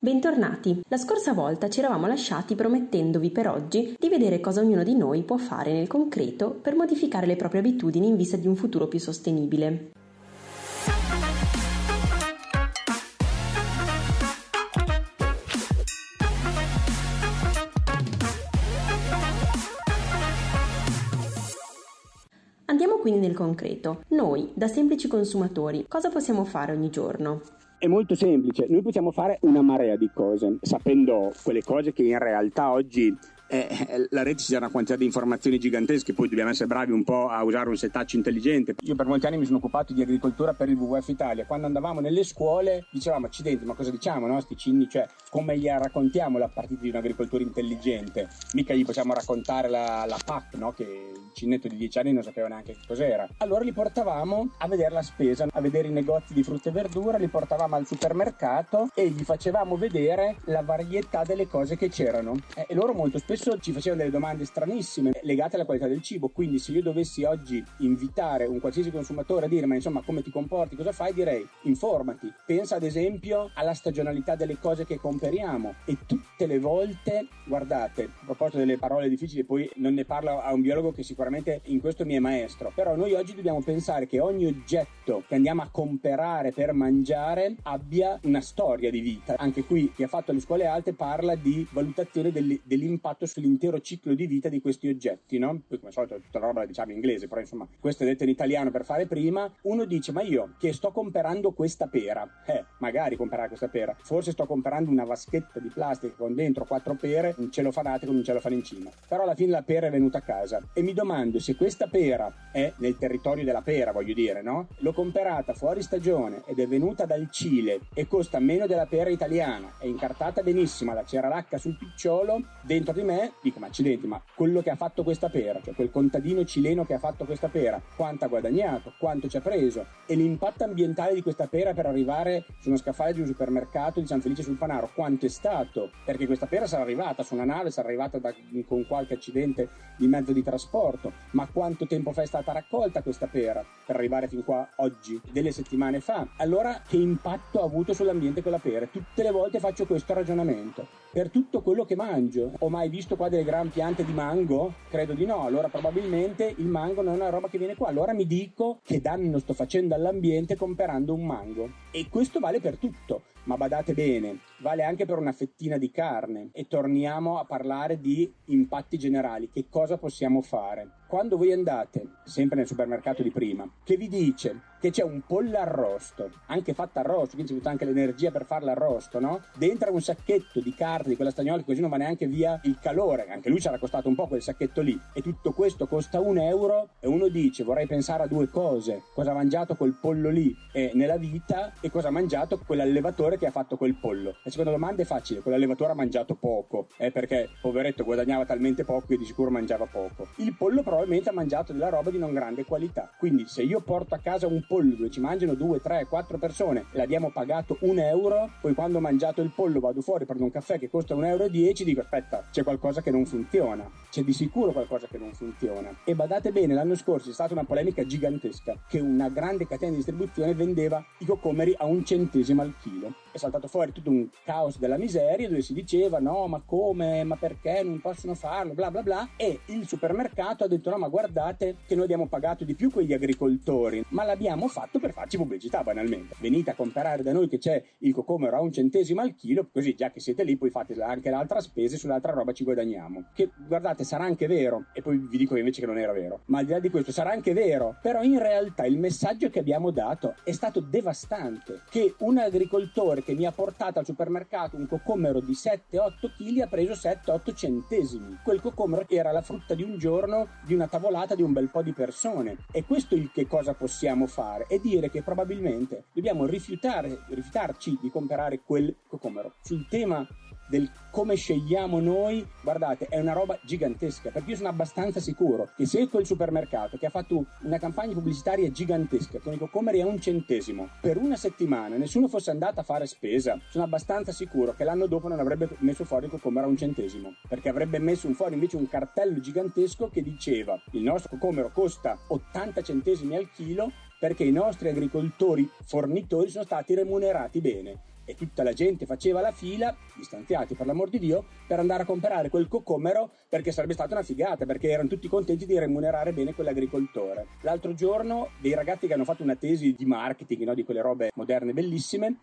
Bentornati! La scorsa volta ci eravamo lasciati promettendovi per oggi di vedere cosa ognuno di noi può fare nel concreto per modificare le proprie abitudini in vista di un futuro più sostenibile. Andiamo quindi nel concreto. Noi, da semplici consumatori, cosa possiamo fare ogni giorno? È molto semplice, noi possiamo fare una marea di cose, sapendo quelle cose che in realtà oggi eh, la rete ci dà una quantità di informazioni gigantesche, poi dobbiamo essere bravi un po' a usare un setaccio intelligente. Io per molti anni mi sono occupato di agricoltura per il WWF Italia, quando andavamo nelle scuole dicevamo accidenti, ma cosa diciamo, no? Sti cinni, cioè come gli raccontiamo la partita di un'agricoltura intelligente? Mica gli possiamo raccontare la, la PAC, no? Che il cinnetto di 10 anni non sapeva neanche che cos'era. Allora li portavamo a vedere la spesa, a vedere i negozi di frutta e verdura, li portavamo al supermercato e gli facevamo vedere la varietà delle cose che c'erano. Eh, e loro molto spesso ci facevano delle domande stranissime legate alla qualità del cibo. Quindi, se io dovessi oggi invitare un qualsiasi consumatore a dire, ma insomma, come ti comporti, cosa fai, direi informati. Pensa ad esempio alla stagionalità delle cose che comperiamo e tutte le volte, guardate, a proposito delle parole difficili, poi non ne parlo a un biologo che sicuramente in questo mi è maestro, però noi oggi dobbiamo pensare che ogni oggetto che andiamo a comprare per mangiare abbia una storia di vita. Anche qui chi ha fatto le scuole alte parla di valutazione dell'impatto sull'intero ciclo di vita di questi oggetti, no? Poi come al solito tutta la roba la diciamo in inglese, però insomma questo è detto in italiano per fare prima. Uno dice, ma io che sto comprando questa pera, eh, magari comprare questa pera, forse sto comprando una vaschetta di plastica con dentro quattro pere, un celofanate con un celofano in cima. Però alla fine la pera è venuta a casa e mi domando se questa pera è nel territorio della pera, voglio dire, no? L'ho comprata fuori stagione ed è venuta dal Cile e costa meno della pera italiana, è incartata benissimo, la ceralacca sul picciolo, dentro di me dico ma accidenti, ma quello che ha fatto questa pera, cioè quel contadino cileno che ha fatto questa pera, quanto ha guadagnato, quanto ci ha preso e l'impatto ambientale di questa pera per arrivare su uno scaffale di un supermercato di San Felice sul Panaro, quanto è stato? Perché questa pera sarà arrivata su una nave, sarà arrivata da, con qualche accidente di mezzo di trasporto, ma quanto tempo fa è stata raccolta questa pera per arrivare fin qua oggi, delle settimane fa? Allora che impatto ha avuto sull'ambiente quella pera? Tutte le volte faccio questo ragionamento. Per tutto quello che mangio, ho mai visto qua delle gran piante di mango? Credo di no, allora probabilmente il mango non è una roba che viene qua, allora mi dico che danno sto facendo all'ambiente comprando un mango. E questo vale per tutto, ma badate bene, vale anche per una fettina di carne. E torniamo a parlare di impatti generali, che cosa possiamo fare? Quando voi andate, sempre nel supermercato di prima, che vi dice che c'è un pollo arrosto, anche fatta arrosto, quindi c'è anche l'energia per farla arrosto, no? Dentro un sacchetto di carne di quella stagnola, così non va neanche via il calore, anche lui sarà costato un po' quel sacchetto lì, e tutto questo costa un euro, e uno dice vorrei pensare a due cose, cosa ha mangiato quel pollo lì eh, nella vita e cosa ha mangiato quell'allevatore che ha fatto quel pollo. La seconda domanda è facile, quell'allevatore ha mangiato poco, eh, perché poveretto guadagnava talmente poco che di sicuro mangiava poco. Il pollo probabilmente ha mangiato della roba di non grande qualità, quindi se io porto a casa un pollo dove ci mangiano 2, 3, 4 persone e l'abbiamo pagato un euro, poi quando ho mangiato il pollo vado fuori, prendo un caffè che costa 1,10 euro dico aspetta, c'è qualcosa che non funziona, c'è di sicuro qualcosa che non funziona. E badate bene, l'anno scorso è stata una polemica gigantesca che una grande catena di distribuzione vendeva i cocomeri a un centesimo al chilo. È saltato fuori tutto un caos della miseria dove si diceva no, ma come, ma perché non possono farlo, bla bla bla. E il supermercato ha detto no, ma guardate che noi abbiamo pagato di più quegli agricoltori, ma l'abbiamo fatto per farci pubblicità banalmente. Venite a comprare da noi che c'è il cocomero a un centesimo al chilo, così già che siete lì poi fate anche l'altra spesa e sull'altra roba ci guadagniamo. Che guardate, sarà anche vero, e poi vi dico invece che non era vero, ma al di là di questo sarà anche vero, però in realtà il messaggio che abbiamo dato è stato devastante, che un agricoltore che mi ha portato al supermercato un cocomero di 7-8 kg ha preso 7-8 centesimi. Quel cocomero era la frutta di un giorno di una tavolata di un bel po' di persone. E questo è il che cosa possiamo fare è dire che probabilmente dobbiamo rifiutare, rifiutarci di comprare quel cocomero. Sul tema del come scegliamo noi, guardate, è una roba gigantesca, perché io sono abbastanza sicuro che se quel supermercato che ha fatto una campagna pubblicitaria gigantesca con i cocomeri a un centesimo, per una settimana nessuno fosse andato a fare spesa, sono abbastanza sicuro che l'anno dopo non avrebbe messo fuori il cocomero a un centesimo, perché avrebbe messo fuori invece un cartello gigantesco che diceva il nostro cocomero costa 80 centesimi al chilo perché i nostri agricoltori fornitori sono stati remunerati bene e tutta la gente faceva la fila, distanziati per l'amor di Dio, per andare a comprare quel cocomero perché sarebbe stata una figata, perché erano tutti contenti di remunerare bene quell'agricoltore. L'altro giorno dei ragazzi che hanno fatto una tesi di marketing, no, di quelle robe moderne bellissime,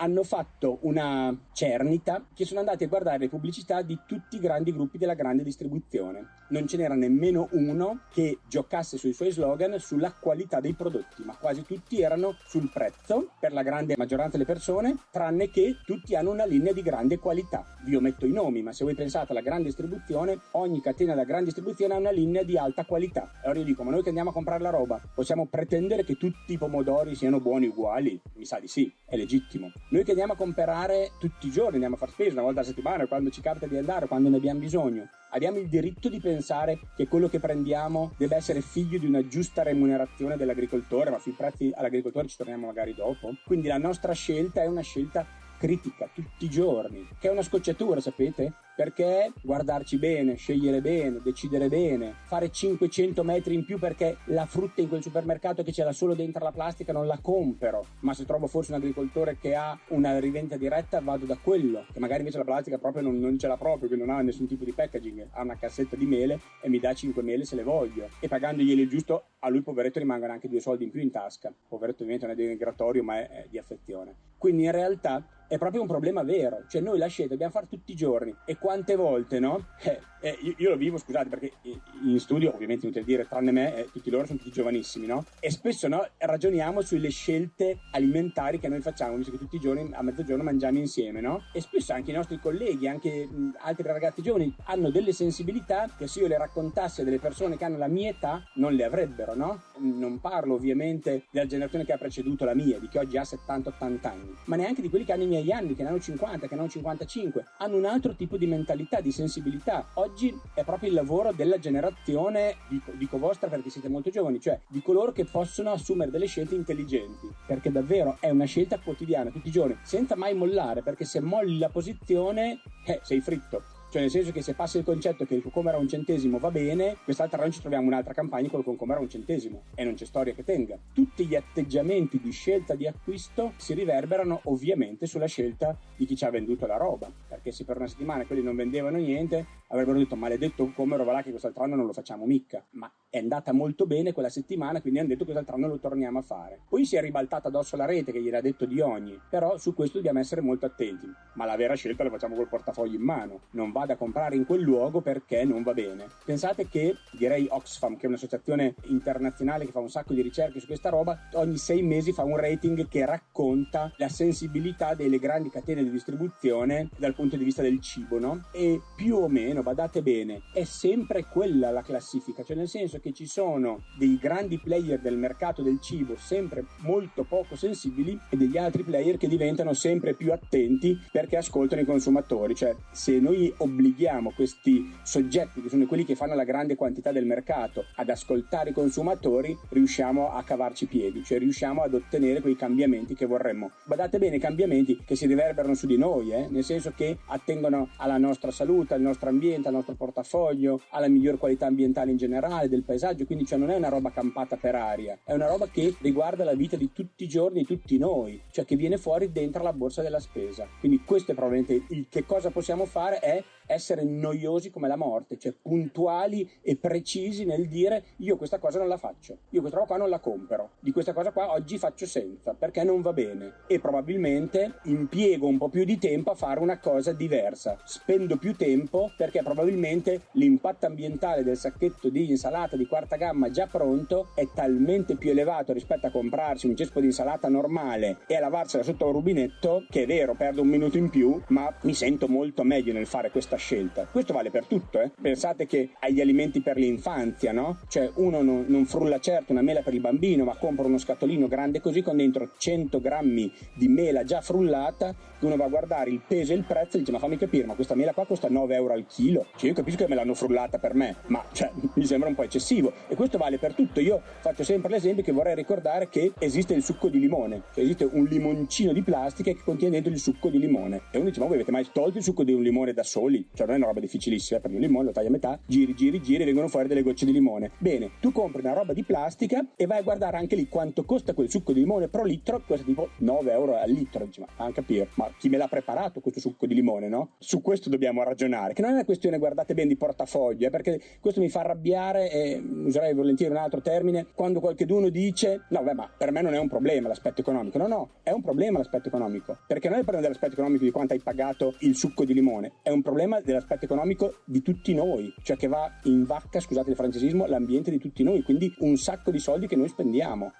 hanno fatto una cernita che sono andati a guardare le pubblicità di tutti i grandi gruppi della grande distribuzione. Non ce n'era nemmeno uno che giocasse sui suoi slogan sulla qualità dei prodotti, ma quasi tutti erano sul prezzo per la grande maggioranza delle persone, tranne che tutti hanno una linea di grande qualità. Vi ometto i nomi, ma se voi pensate alla grande distribuzione, ogni catena della grande distribuzione ha una linea di alta qualità. Allora io dico, ma noi che andiamo a comprare la roba, possiamo pretendere che tutti i pomodori siano buoni uguali? Mi sa di sì, è legittimo. Noi che andiamo a comprare tutti i giorni, andiamo a fare spesa una volta a settimana, quando ci capita di andare, quando ne abbiamo bisogno, abbiamo il diritto di pensare che quello che prendiamo deve essere figlio di una giusta remunerazione dell'agricoltore, ma sui prezzi all'agricoltore ci torniamo magari dopo. Quindi la nostra scelta è una scelta critica tutti i giorni, che è una scocciatura, sapete? Perché? Guardarci bene, scegliere bene, decidere bene, fare 500 metri in più perché la frutta in quel supermercato che c'è solo dentro la plastica non la compro, ma se trovo forse un agricoltore che ha una rivendita diretta vado da quello, che magari invece la plastica proprio non, non ce l'ha proprio, che non ha nessun tipo di packaging, ha una cassetta di mele e mi dà 5 mele se le voglio. E pagandoglieli giusto a lui poveretto rimangono anche due soldi in più in tasca, poveretto ovviamente non è denigratorio ma è, è di affezione. Quindi in realtà è proprio un problema vero, cioè noi la scelta dobbiamo fare tutti i giorni. E quante volte, no? Eh, eh, io, io, lo vivo, scusate, perché in studio ovviamente inutile dire, tranne me, eh, tutti loro sono tutti giovanissimi, no? E spesso no, ragioniamo sulle scelte alimentari che noi facciamo, visto che tutti i giorni a mezzogiorno mangiamo insieme, no? E spesso anche i nostri colleghi, anche mh, altri ragazzi giovani hanno delle sensibilità che se io le raccontassi a delle persone che hanno la mia età non le avrebbero, no? Non parlo ovviamente della generazione che ha preceduto la mia, di chi oggi ha 70-80 anni, ma neanche di quelli che hanno i miei anni, che ne hanno 50, che ne hanno 55, hanno un altro tipo di mentalità, di sensibilità. Oggi è proprio il lavoro della generazione, dico, dico vostra perché siete molto giovani, cioè di coloro che possono assumere delle scelte intelligenti, perché davvero è una scelta quotidiana, tutti i giorni, senza mai mollare, perché se molli la posizione, eh, sei fritto. Cioè, nel senso che se passa il concetto che il concomero a un centesimo va bene, quest'altra noi ci troviamo un'altra campagna con il concomero a un centesimo e non c'è storia che tenga. Tutti gli atteggiamenti di scelta di acquisto si riverberano ovviamente sulla scelta di chi ci ha venduto la roba. Perché se per una settimana quelli non vendevano niente, avrebbero detto maledetto concomero, va là che quest'altro anno non lo facciamo mica. Ma è andata molto bene quella settimana, quindi hanno detto quest'altro anno lo torniamo a fare. Poi si è ribaltata addosso la rete che gli era detto di ogni, però su questo dobbiamo essere molto attenti. Ma la vera scelta la facciamo col portafoglio in mano. Non vada a comprare in quel luogo perché non va bene. Pensate che, direi Oxfam, che è un'associazione internazionale che fa un sacco di ricerche su questa roba, ogni sei mesi fa un rating che racconta la sensibilità delle grandi catene di distribuzione dal punto di vista del cibo, no? E più o meno, badate bene, è sempre quella la classifica, cioè nel senso che ci sono dei grandi player del mercato del cibo sempre molto poco sensibili e degli altri player che diventano sempre più attenti perché ascoltano i consumatori, cioè se noi obblighiamo questi soggetti che sono quelli che fanno la grande quantità del mercato ad ascoltare i consumatori, riusciamo a cavarci i piedi, cioè riusciamo ad ottenere quei cambiamenti che vorremmo. Badate bene, cambiamenti che si riverberano su di noi, eh? nel senso che attengono alla nostra salute, al nostro ambiente, al nostro portafoglio, alla miglior qualità ambientale in generale, del paesaggio, quindi cioè non è una roba campata per aria, è una roba che riguarda la vita di tutti i giorni, di tutti noi, cioè che viene fuori dentro la borsa della spesa. Quindi questo è probabilmente il che cosa possiamo fare è essere noiosi come la morte, cioè puntuali e precisi nel dire io questa cosa non la faccio, io questa roba qua non la compro, di questa cosa qua oggi faccio senza perché non va bene e probabilmente impiego un po' più di tempo a fare una cosa diversa, spendo più tempo perché probabilmente l'impatto ambientale del sacchetto di insalata di quarta gamma già pronto è talmente più elevato rispetto a comprarsi un cespo di insalata normale e a lavarsela sotto un rubinetto che è vero perdo un minuto in più ma mi sento molto meglio nel fare questa scelta. Questo vale per tutto, eh. Pensate che agli alimenti per l'infanzia, no? Cioè uno non, non, frulla certo una mela per il bambino, ma compra uno scatolino grande così con dentro 100 grammi di mela già frullata, che uno va a guardare il peso e il prezzo e dice ma fammi capire, ma questa mela qua costa 9 euro al chilo. Cioè io capisco che me l'hanno frullata per me, ma cioè, mi sembra un po' eccessivo. E questo vale per tutto. Io faccio sempre l'esempio che vorrei ricordare che esiste il succo di limone, cioè esiste un limoncino di plastica che contiene dentro il succo di limone. E uno dice ma voi avete mai tolto il succo di un limone da soli? Cioè non è una roba difficilissima, prendi un limone, lo tagli a metà, giri, giri, giri vengono fuori delle gocce di limone. Bene, tu compri una roba di plastica e vai a guardare anche lì quanto costa quel succo di limone pro litro, costa tipo 9 euro al litro, dici, ma a capire, ma chi me l'ha preparato questo succo di limone, no? Su questo dobbiamo ragionare, che non è una questione, guardate bene, di portafoglio, eh, perché questo mi fa arrabbiare e userei volentieri un altro termine, quando qualcuno dice, no, beh, ma per me non è un problema l'aspetto economico, no, no, è un problema l'aspetto economico, perché non è il problema dell'aspetto economico di quanto hai pagato il succo di limone, è un problema dell'aspetto economico di tutti noi, cioè che va in vacca, scusate il francesismo, l'ambiente di tutti noi, quindi un sacco di soldi che noi spendiamo.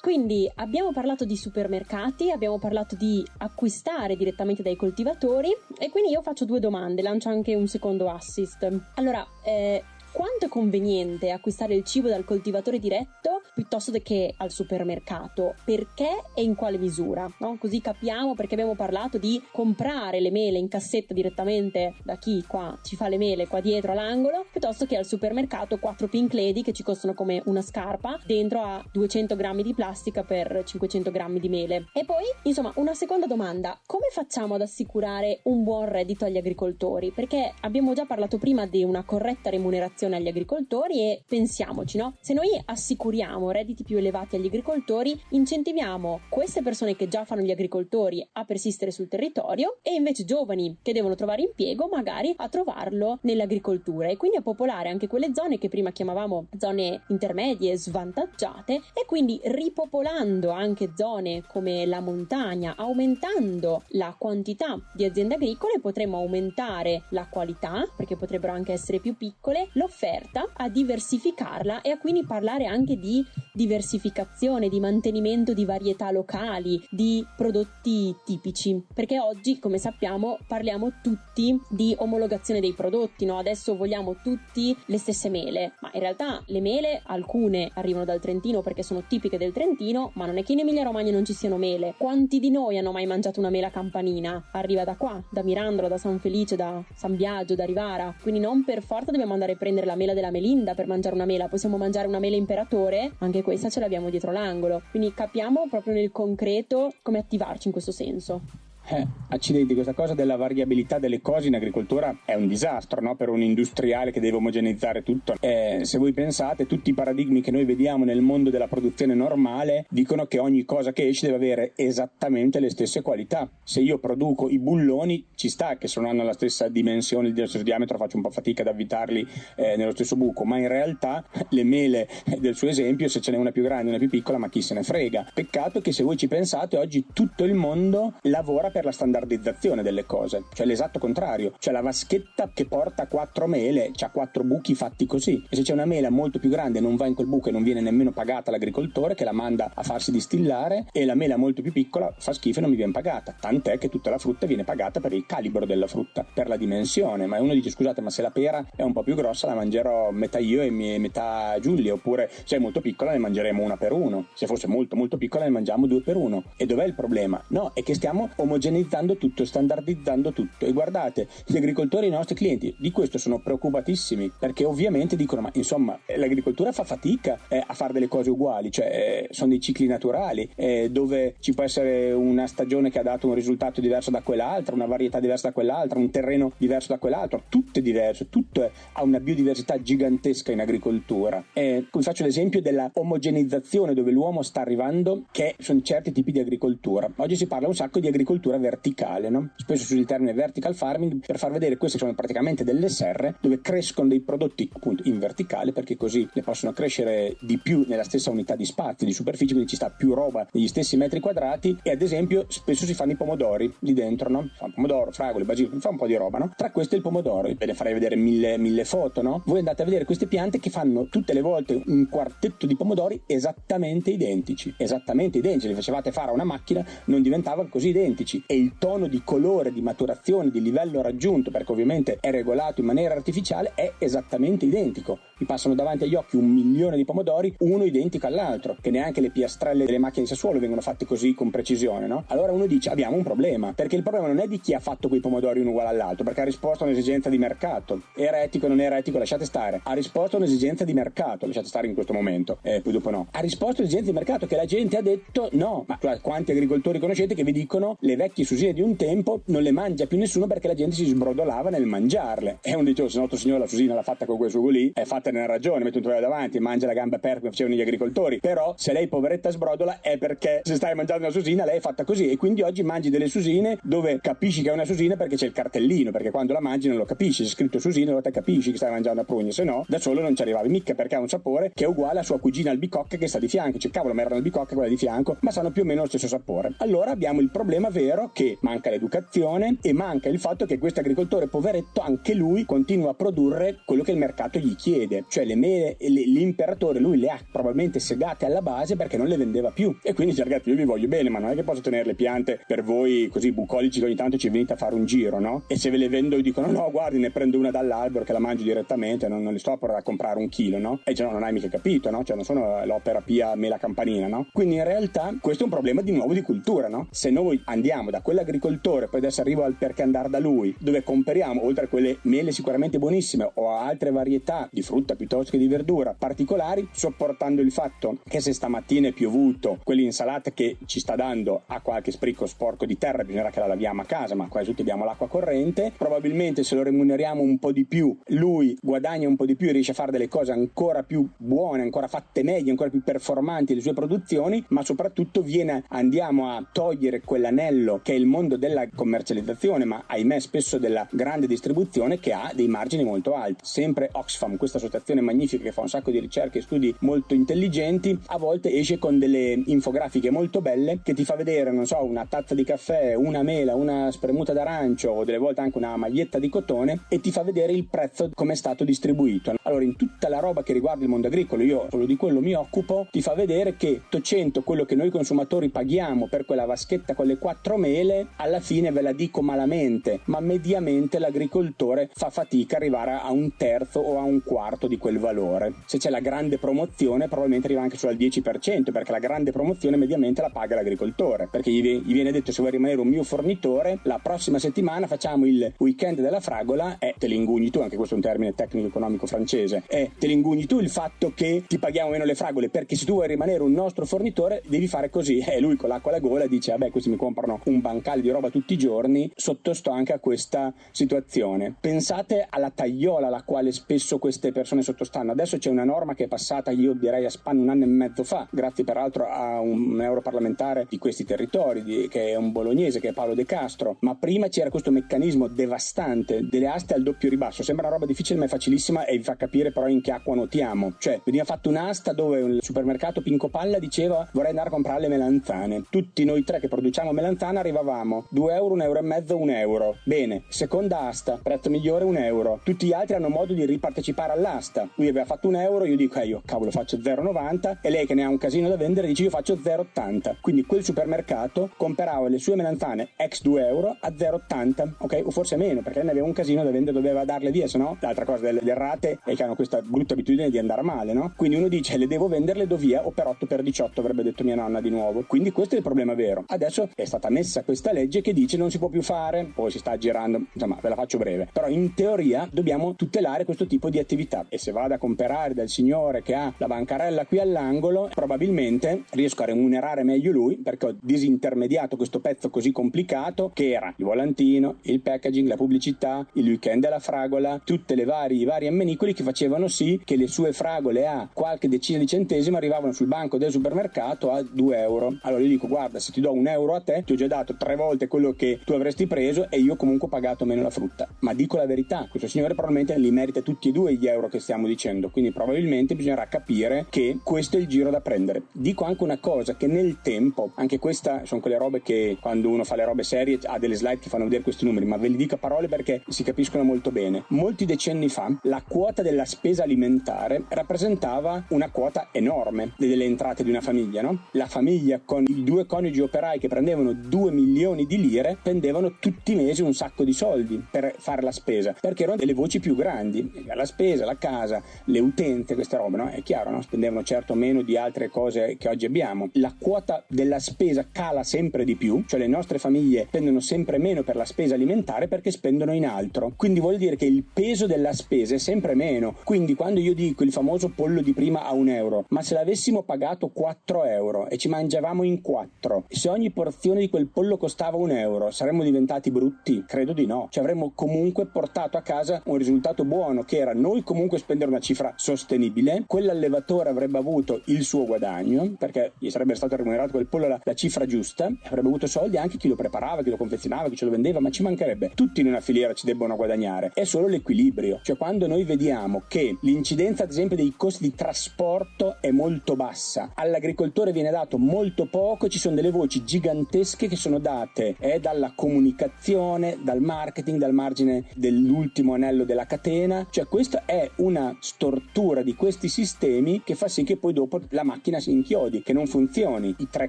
Quindi abbiamo parlato di supermercati, abbiamo parlato di acquistare direttamente dai coltivatori e quindi io faccio due domande, lancio anche un secondo assist. Allora, eh, quanto è conveniente acquistare il cibo dal coltivatore diretto piuttosto che al supermercato? Perché e in quale misura? No? Così capiamo perché abbiamo parlato di comprare le mele in cassetta direttamente da chi qua ci fa le mele qua dietro all'angolo, piuttosto che al supermercato 4 pink lady che ci costano come una scarpa dentro a 200 grammi di plastica per 500 grammi di mele. E poi, insomma, una seconda domanda, come facciamo ad assicurare un buon reddito agli agricoltori? Perché abbiamo già parlato prima di una corretta remunerazione agli agricoltori e pensiamoci, no? Se noi assicuriamo redditi più elevati agli agricoltori, incentiviamo queste persone che già fanno gli agricoltori a persistere sul territorio e invece giovani che devono trovare impiego magari a trovarlo nell'agricoltura e quindi a popolare anche quelle zone che prima chiamavamo zone intermedie svantaggiate e quindi ripopolando anche zone come la montagna, aumentando la quantità di aziende agricole potremmo aumentare la qualità perché potrebbero anche essere più piccole, lo l'offerta, a diversificarla e a quindi parlare anche di diversificazione, di mantenimento di varietà locali, di prodotti tipici. Perché oggi, come sappiamo, parliamo tutti di omologazione dei prodotti, no? Adesso vogliamo tutti le stesse mele, ma in realtà le mele, alcune arrivano dal Trentino perché sono tipiche del Trentino, ma non è che in Emilia Romagna non ci siano mele. Quanti di noi hanno mai mangiato una mela campanina? Arriva da qua, da Mirandola, da San Felice, da San Biagio, da Rivara. Quindi non per forza dobbiamo andare a prendere la mela della Melinda per mangiare una mela, possiamo mangiare una mela imperatore, questa ce l'abbiamo dietro l'angolo. Quindi capiamo proprio nel concreto come attivarci in questo senso. Eh, accidenti, questa cosa della variabilità delle cose in agricoltura è un disastro no? per un industriale che deve omogenizzare tutto. Eh, se voi pensate, tutti i paradigmi che noi vediamo nel mondo della produzione normale dicono che ogni cosa che esce deve avere esattamente le stesse qualità. Se io produco i bulloni, ci sta che se non hanno la stessa dimensione, lo stesso diametro, faccio un po' fatica ad avvitarli eh, nello stesso buco, ma in realtà le mele del suo esempio, se ce n'è una più grande e una più piccola, ma chi se ne frega. Peccato che se voi ci pensate, oggi tutto il mondo lavora per per la standardizzazione delle cose, cioè l'esatto contrario, cioè la vaschetta che porta quattro mele ha quattro buchi fatti così e se c'è una mela molto più grande non va in quel buco e non viene nemmeno pagata l'agricoltore che la manda a farsi distillare e la mela molto più piccola fa schifo e non mi viene pagata, tant'è che tutta la frutta viene pagata per il calibro della frutta, per la dimensione, ma uno dice scusate ma se la pera è un po' più grossa la mangerò metà io e metà Giulia oppure se è molto piccola ne mangeremo una per uno, se fosse molto molto piccola ne mangiamo due per uno e dov'è il problema? No, è che stiamo omogeneizzando omogeneizzando tutto, standardizzando tutto. E guardate, gli agricoltori, i nostri clienti, di questo sono preoccupatissimi perché ovviamente dicono: Ma insomma, l'agricoltura fa fatica eh, a fare delle cose uguali, cioè eh, sono dei cicli naturali eh, dove ci può essere una stagione che ha dato un risultato diverso da quell'altra, una varietà diversa da quell'altra, un terreno diverso da quell'altro, tutto è diverso, tutto è, ha una biodiversità gigantesca in agricoltura. E vi faccio l'esempio della omogenizzazione dove l'uomo sta arrivando, che sono certi tipi di agricoltura. Oggi si parla un sacco di agricoltura verticale, no? spesso si usa il termine vertical farming per far vedere queste sono praticamente delle serre dove crescono dei prodotti appunto in verticale perché così ne possono crescere di più nella stessa unità di spazio, di superficie, quindi ci sta più roba negli stessi metri quadrati e ad esempio spesso si fanno i pomodori lì dentro, no? Fa pomodoro, fragole, basilico, fa un po' di roba, no? Tra queste il pomodoro, ve ne farei vedere mille, mille foto, no? Voi andate a vedere queste piante che fanno tutte le volte un quartetto di pomodori esattamente identici, esattamente identici, li facevate fare a una macchina, non diventavano così identici e il tono di colore, di maturazione, di livello raggiunto, perché ovviamente è regolato in maniera artificiale, è esattamente identico. Mi passano davanti agli occhi un milione di pomodori, uno identico all'altro, che neanche le piastrelle delle macchine di Sassuolo vengono fatte così con precisione, no? Allora uno dice abbiamo un problema, perché il problema non è di chi ha fatto quei pomodori uno uguale all'altro, perché ha risposto a un'esigenza di mercato. Era etico o non era etico, lasciate stare. Ha risposto a un'esigenza di mercato, lasciate stare in questo momento, eh, poi dopo no. Ha risposto a un'esigenza di mercato che la gente ha detto no, ma quanti agricoltori conoscete che vi dicono le vecchie vecchie susine di un tempo non le mangia più nessuno perché la gente si sbrodolava nel mangiarle. E uno dice, oh, se no, signore, la susina l'ha fatta con quel sugo lì, è fatta nella ragione, mette un tovagliolo davanti, mangia la gamba aperta come facevano gli agricoltori. Però se lei poveretta sbrodola è perché se stai mangiando una susina lei è fatta così e quindi oggi mangi delle susine dove capisci che è una susina perché c'è il cartellino, perché quando la mangi non lo capisci, c'è scritto susina, allora te capisci che stai mangiando a prugna, se no da solo non ci arrivavi mica perché ha un sapore che è uguale a sua cugina albicocca che sta di fianco, cioè cavolo ma era albicocca quella di fianco, ma sanno più o meno lo stesso sapore. Allora abbiamo il problema vero che manca l'educazione e manca il fatto che questo agricoltore poveretto anche lui continua a produrre quello che il mercato gli chiede, cioè le mele, l'imperatore lui le ha probabilmente segate alla base perché non le vendeva più e quindi ragazzi io vi voglio bene ma non è che posso tenere le piante per voi così bucolici che ogni tanto ci venite a fare un giro no? e se ve le vendo dicono no guardi ne prendo una dall'albero che la mangio direttamente non, non le sto a comprare un chilo no? e dice no non hai mica capito no? cioè non sono l'opera pia mela campanina no? quindi in realtà questo è un problema di nuovo di cultura no? se noi andiamo da quell'agricoltore poi adesso arrivo al perché andare da lui dove comperiamo oltre a quelle mele sicuramente buonissime o a altre varietà di frutta piuttosto che di verdura particolari sopportando il fatto che se stamattina è piovuto quell'insalata che ci sta dando ha qualche sprico sporco di terra bisognerà che la laviamo a casa ma quasi tutti abbiamo l'acqua corrente probabilmente se lo remuneriamo un po' di più lui guadagna un po' di più e riesce a fare delle cose ancora più buone ancora fatte meglio ancora più performanti le sue produzioni ma soprattutto viene andiamo a togliere quell'anello che è il mondo della commercializzazione ma ahimè spesso della grande distribuzione che ha dei margini molto alti. Sempre Oxfam questa associazione magnifica che fa un sacco di ricerche e studi molto intelligenti a volte esce con delle infografiche molto belle che ti fa vedere non so una tazza di caffè una mela una spremuta d'arancio o delle volte anche una maglietta di cotone e ti fa vedere il prezzo come è stato distribuito. Allora in tutta la roba che riguarda il mondo agricolo io solo di quello mi occupo ti fa vedere che 800 quello che noi consumatori paghiamo per quella vaschetta con le quattro mele alla fine ve la dico malamente ma mediamente l'agricoltore fa fatica a arrivare a un terzo o a un quarto di quel valore. Se c'è la grande promozione probabilmente arriva anche solo al 10% perché la grande promozione mediamente la paga l'agricoltore perché gli, gli viene detto se vuoi rimanere un mio fornitore la prossima settimana facciamo il weekend della fragola e te l'ingugni tu anche questo è un termine tecnico economico francese e te l'ingugni tu il fatto che ti paghiamo meno le fragole perché se tu vuoi rimanere un nostro fornitore devi fare così e lui con l'acqua alla gola dice vabbè questi mi comprano un bancale di roba tutti i giorni sottosto anche a questa situazione. Pensate alla tagliola alla quale spesso queste persone sottostanno. Adesso c'è una norma che è passata io direi a spanne un anno e mezzo fa grazie peraltro a un europarlamentare di questi territori di, che è un bolognese che è Paolo De Castro. Ma prima c'era questo meccanismo devastante delle aste al doppio ribasso. Sembra una roba difficile ma è facilissima e vi fa capire però in che acqua nuotiamo. Cioè veniva fatto un'asta dove il supermercato Pinco Palla diceva vorrei andare a comprare le melanzane tutti noi tre che produciamo melanzane arrivavamo. 2 euro, 1 euro e mezzo, 1 euro. Bene, seconda asta, prezzo migliore 1 euro. Tutti gli altri hanno modo di ripartecipare all'asta. Lui aveva fatto 1 euro, io dico eh io cavolo faccio 0,90 e lei che ne ha un casino da vendere dice io faccio 0,80 quindi quel supermercato comprava le sue melanzane ex 2 euro a 0,80 ok, o forse meno perché ne aveva un casino da vendere doveva darle via se no l'altra cosa delle, delle rate è che hanno questa brutta abitudine di andare male no? quindi uno dice le devo venderle do via o per 8 per 18 avrebbe detto mia nonna di nuovo. Quindi questo è il problema vero. Adesso è stata messa questa legge che dice non si può più fare. Poi si sta girando insomma ve la faccio breve. Però in teoria dobbiamo tutelare questo tipo di attività. E se vado a comprare dal signore che ha la bancarella qui all'angolo probabilmente riesco a remunerare meglio lui perché ho disintermediato questo pezzo così complicato che era il volantino il packaging la pubblicità il weekend della fragola tutte le varie i vari ammenicoli che facevano sì che le sue fragole a qualche decina di centesimi arrivavano sul banco del supermercato a 2 euro. Allora io dico guarda se ti do un euro a te ti ho già dato tre volte quello che tu avresti preso e io comunque ho pagato meno la frutta. Ma dico la verità questo signore probabilmente li merita tutti e due gli euro che stiamo dicendo quindi probabilmente bisognerà capire che questo è il giro da prendere. Dico anche una cosa che nel tempo anche questa sono quelle robe che quando uno fa le robe serie ha delle slide che fanno vedere questi numeri ma ve li dico a parole perché si capiscono molto bene. Molti decenni fa la quota della spesa alimentare rappresentava una quota enorme delle entrate di una famiglia no? la famiglia con i due coniugi operai che prendevano 2 milioni di lire spendevano tutti i mesi un sacco di soldi per fare la spesa perché erano delle voci più grandi la spesa, la casa, le utenze, queste robe no? è chiaro, no? spendevano certo meno di altre cose che oggi abbiamo la quota della spesa cala sempre di più cioè le nostre famiglie spendono sempre meno per la spesa alimentare perché spendono in altro quindi vuol dire che il peso della spesa è sempre meno quindi quando io dico il famoso pollo di prima a un euro ma se l'avessimo pagato 4 euro e ci mangiavamo in 4 se ogni porzione di quel pollo costava un euro, saremmo diventati brutti? Credo di no. Ci avremmo comunque portato a casa un risultato buono, che era noi comunque spendere una cifra sostenibile, quell'allevatore avrebbe avuto il suo guadagno, perché gli sarebbe stato remunerato quel pollo la, la cifra giusta, avrebbe avuto soldi anche chi lo preparava, chi lo confezionava, chi ce lo vendeva, ma ci mancherebbe. Tutti in una filiera ci debbono guadagnare. È solo l'equilibrio. Cioè quando noi vediamo che l'incidenza ad esempio dei costi di trasporto è molto bassa, all'agricoltore viene dato molto poco ci sono delle voci gigantesche che sono date eh, dalla comunicazione, dal marketing, dal margine dell'ultimo anello della catena. Cioè questa è una stortura di questi sistemi che fa sì che poi dopo la macchina si inchiodi, che non funzioni. I tre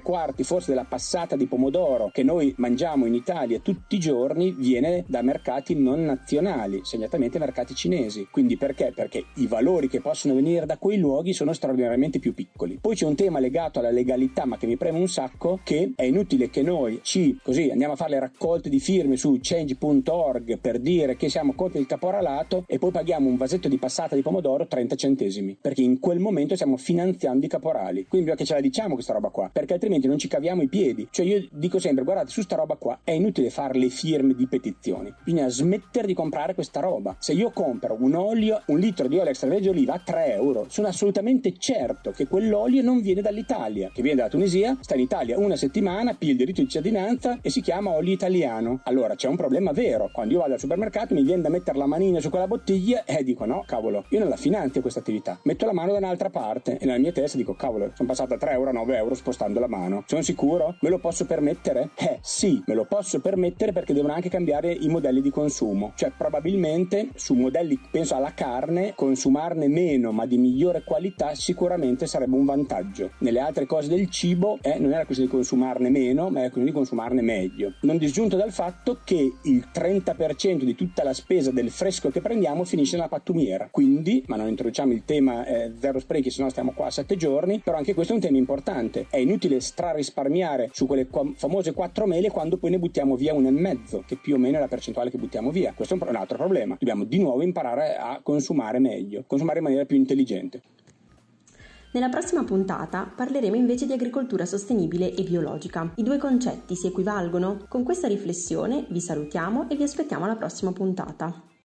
quarti forse della passata di pomodoro che noi mangiamo in Italia tutti i giorni viene da mercati non nazionali, segnatamente mercati cinesi. Quindi perché? Perché i valori che possono venire da quei luoghi sono straordinariamente più piccoli. Poi c'è un tema legato alla legalità, ma che mi preme un sacco, che è inutile che noi ci così andiamo a fare le raccolte di firme su change.org per dire che siamo contro il caporalato e poi paghiamo un vasetto di passata di pomodoro 30 centesimi, perché in quel momento stiamo finanziando i caporali. Quindi bisogna che ce la diciamo questa roba qua, perché altrimenti non ci caviamo i piedi. Cioè io dico sempre, guardate, su sta roba qua è inutile fare le firme di petizioni. Bisogna smettere di comprare questa roba. Se io compro un olio, un litro di olio extravergine oliva a 3 euro, sono assolutamente certo che quell'olio non viene dall'Italia, che viene dalla Tunisia, sta in Italia una settimana, piglia il diritto di cittadinanza e si chiama olio italiano. Allora c'è un problema vero. Quando io vado al supermercato mi viene da mettere la manina su quella bottiglia e dico no, cavolo, io non la finanzio questa attività. Metto la mano da un'altra parte e nella mia testa dico cavolo, sono passata da 3 euro a 9 euro spostando la mano. Sono sicuro? Me lo posso permettere? Eh sì, me lo posso permettere perché devono anche cambiare i modelli di consumo. Cioè probabilmente su modelli, penso alla carne, consumarne meno ma di migliore qualità sicuramente sarebbe un vantaggio. Nelle altre cose del cibo eh, non era questione di consumarne meno, ma era questione di consumarne meglio. Non disgiunto dal fatto che il 30% di tutta la spesa del fresco che prendiamo finisce nella pattumiera. Quindi, ma non introduciamo il tema eh, zero sprechi, se no stiamo qua a sette giorni, però anche questo è un tema importante. È inutile strarisparmiare su quelle qu- famose quattro mele quando poi ne buttiamo via una e mezzo, che più o meno è la percentuale che buttiamo via. Questo è un, un altro problema. Dobbiamo di nuovo imparare a consumare meglio, consumare in maniera più intelligente. Nella prossima puntata parleremo invece di agricoltura sostenibile e biologica. I due concetti si equivalgono? Con questa riflessione vi salutiamo e vi aspettiamo alla prossima puntata.